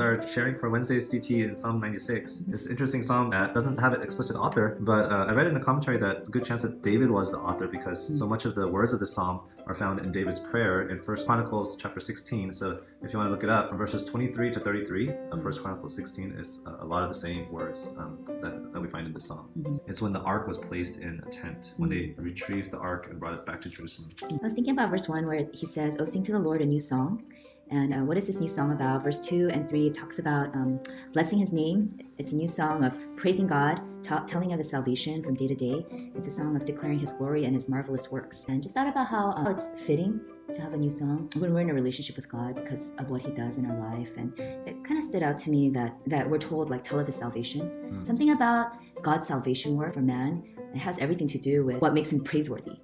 Hi everyone. Hi everyone. This is our sharing for Wednesday's QT in Psalm 96. It's an interesting psalm that doesn't have an explicit author, but uh, I read in the commentary that it's a good chance that David was the author because so much of the words of the psalm are found in David's prayer in First Chronicles chapter 16. So if you want to look it up, from verses 23 to 33 of First Chronicles 16 is a lot of the same words um, that, that we find in the psalm. It's when the ark was placed in a tent, when they retrieved the ark and brought it back to Jerusalem. I was thinking about verse 1 where he says, Oh, sing to the Lord a new song. And uh, what is this new song about? Verse 2 and 3 talks about um, blessing his name. It's a new song of praising God, ta- telling of his salvation from day to day. It's a song of declaring his glory and his marvelous works. And just thought about how uh, it's fitting to have a new song when we're in a relationship with God because of what he does in our life. And it kind of stood out to me that, that we're told, like, tell of his salvation. Mm. Something about God's salvation work for man, it has everything to do with what makes him praiseworthy.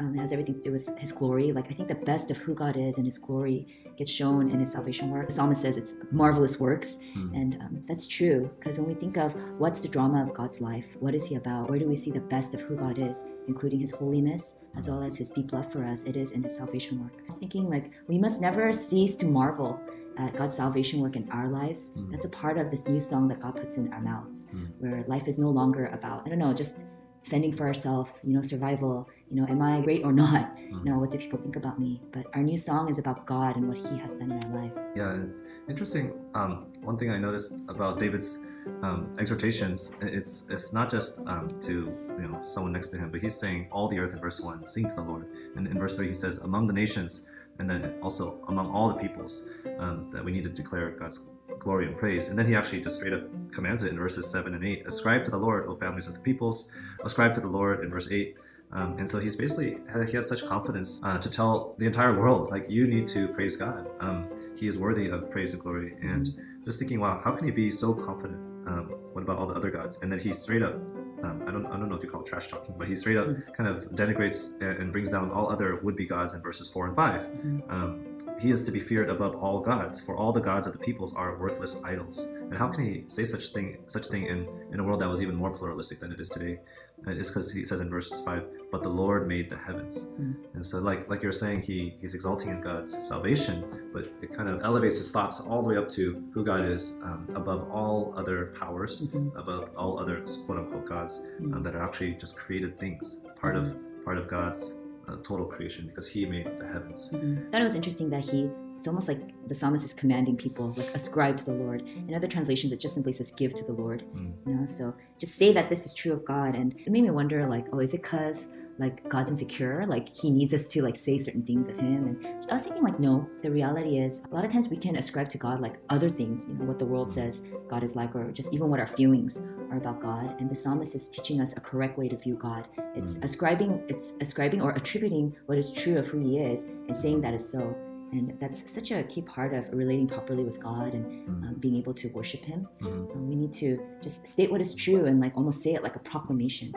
Um, it has everything to do with his glory. Like, I think the best of who God is and his glory gets shown in his salvation work. The psalmist says it's marvelous works, Mm. and um, that's true because when we think of what's the drama of God's life, what is he about? Where do we see the best of who God is, including his holiness as well as his deep love for us? It is in his salvation work. I was thinking like we must never cease to marvel at God's salvation work in our lives. Mm. That's a part of this new song that God puts in our mouths, Mm. where life is no longer about I don't know just fending for ourselves, you know, survival. You know, am I great or not? Mm. You know, what do people think about me? But our new song is about God and what He has done in our life. Yeah, it's interesting. Um, one thing I noticed about David's um, exhortations, it's it's not just um, to you know someone next to him, but he's saying all the earth in verse one, sing to the Lord, and in verse three he says among the nations, and then also among all the peoples um, that we need to declare God's glory and praise. And then he actually just straight up commands it in verses seven and eight: ascribe to the Lord, O families of the peoples, ascribe to the Lord in verse eight. Um, and so he's basically he has such confidence uh, to tell the entire world like you need to praise God. Um, he is worthy of praise and glory. And just thinking, wow, how can he be so confident? Um, what about all the other gods? And then he straight up, um, I don't I don't know if you call it trash talking, but he straight up kind of denigrates and, and brings down all other would-be gods in verses four and five. Um, he is to be feared above all gods, for all the gods of the peoples are worthless idols. And how can he say such thing such thing in, in a world that was even more pluralistic than it is today? It's because he says in verse five, "But the Lord made the heavens." Mm. And so, like like you're saying, he he's exalting in God's salvation, but it kind of elevates his thoughts all the way up to who God is um, above all other powers, Mhm. above all other quote unquote gods Mm. um, that are actually just created things, part of part of God's uh, total creation, because He made the heavens. Mhm. I thought it was interesting that he. It's almost like the psalmist is commanding people like ascribe to the Lord. In other translations, it just simply says give to the Lord. Mm. You know, so just say that this is true of God, and it made me wonder like, oh, is it because like God's insecure? Like he needs us to like say certain things of Him? And I was thinking like, no. The reality is, a lot of times we can ascribe to God like other things. You know, what the world says God is like, or just even what our feelings are about God. And the psalmist is teaching us a correct way to view God. It's Mm. ascribing, it's ascribing or attributing what is true of who He is, and saying that is so. And that's such a key part of relating properly with God and Mm. um, being able to worship Him. Mhm. Um, we need to just state what is true and like almost say it like a proclamation.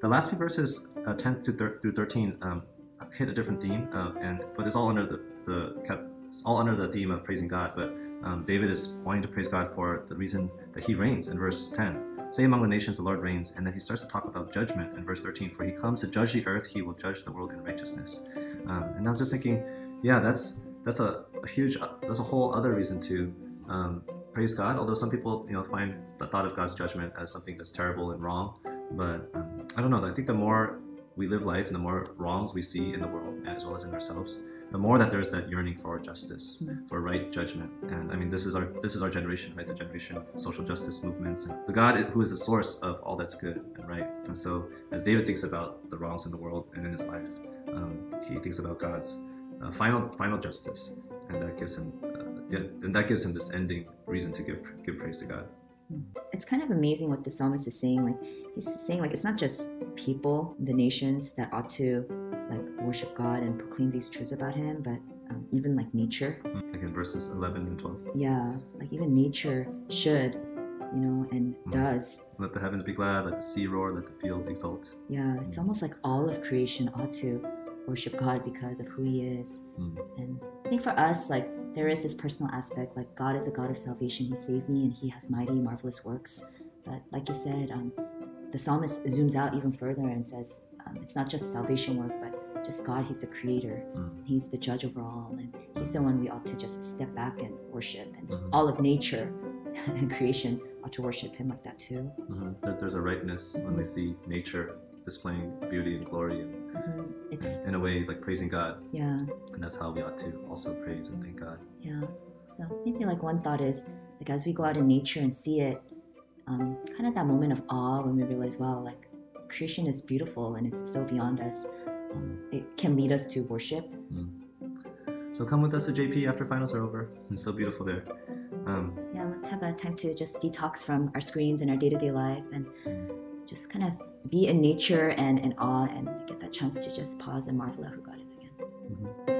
The last few verses, uh, 10 through, thir- through 13, um, hit a different theme, uh, and but it's all under the, the all under the theme of praising God. But um, David is wanting to praise God for the reason that He reigns in verse 10. Say among the nations, the Lord reigns, and then he starts to talk about judgment in verse 13. For He comes to judge the earth; He will judge the world in righteousness. Um, and I was just thinking, yeah, that's that's a, a huge, uh, that's a whole other reason to um, praise God. Although some people, you know, find the thought of God's judgment as something that's terrible and wrong. But um, I don't know. I think the more we live life and the more wrongs we see in the world as well as in ourselves, the more that there's that yearning for justice, Mm. for right judgment. And I mean, this is our this is our generation, right? The generation of social justice movements and the God who is the source of all that's good and right. And so, as David thinks about the wrongs in the world and in his life, um, he thinks about God's uh, final final justice, and that gives him. Uh, yeah, and that gives him this ending reason to give give praise to God. It's kind of amazing what the psalmist is saying. Like he's saying like it's not just people, the nations that ought to like worship God and proclaim these truths about Him, but um, even like nature. Like in verses 11 and 12. Yeah, like even nature should, you know, and Mm. does. Let the heavens be glad, let the sea roar, let the field exult. Yeah, it's almost like all of creation ought to worship God because of who He is. Mm. And I think for us, like there is this personal aspect, like God is a God of salvation. He saved me, and He has mighty, marvelous works. But like you said, um, the psalmist zooms out even further and says, um, it's not just salvation work, but just God, He's the creator. Mm. He's the judge over all, and He's the one we ought to just step back and worship. And Mhm. all of nature and creation ought to worship Him like that too. hmm There's, there's a rightness when we see nature displaying beauty and glory, and Mhm. It's in a way like praising God, yeah, and that's how we ought to also praise and thank God. yeah. So maybe like one thought is like as we go out in nature and see it, um, kind of that moment of awe when we realize, wow, like creation is beautiful and it's so beyond us. Um, it can lead us to worship. So come with us to JP after finals are over. It's so beautiful there. Um, Yeah, let's have a time to just detox from our screens and our day to day life and just kind of be in nature and in awe and get that chance to just pause and marvel at who God is again. Mm-hmm.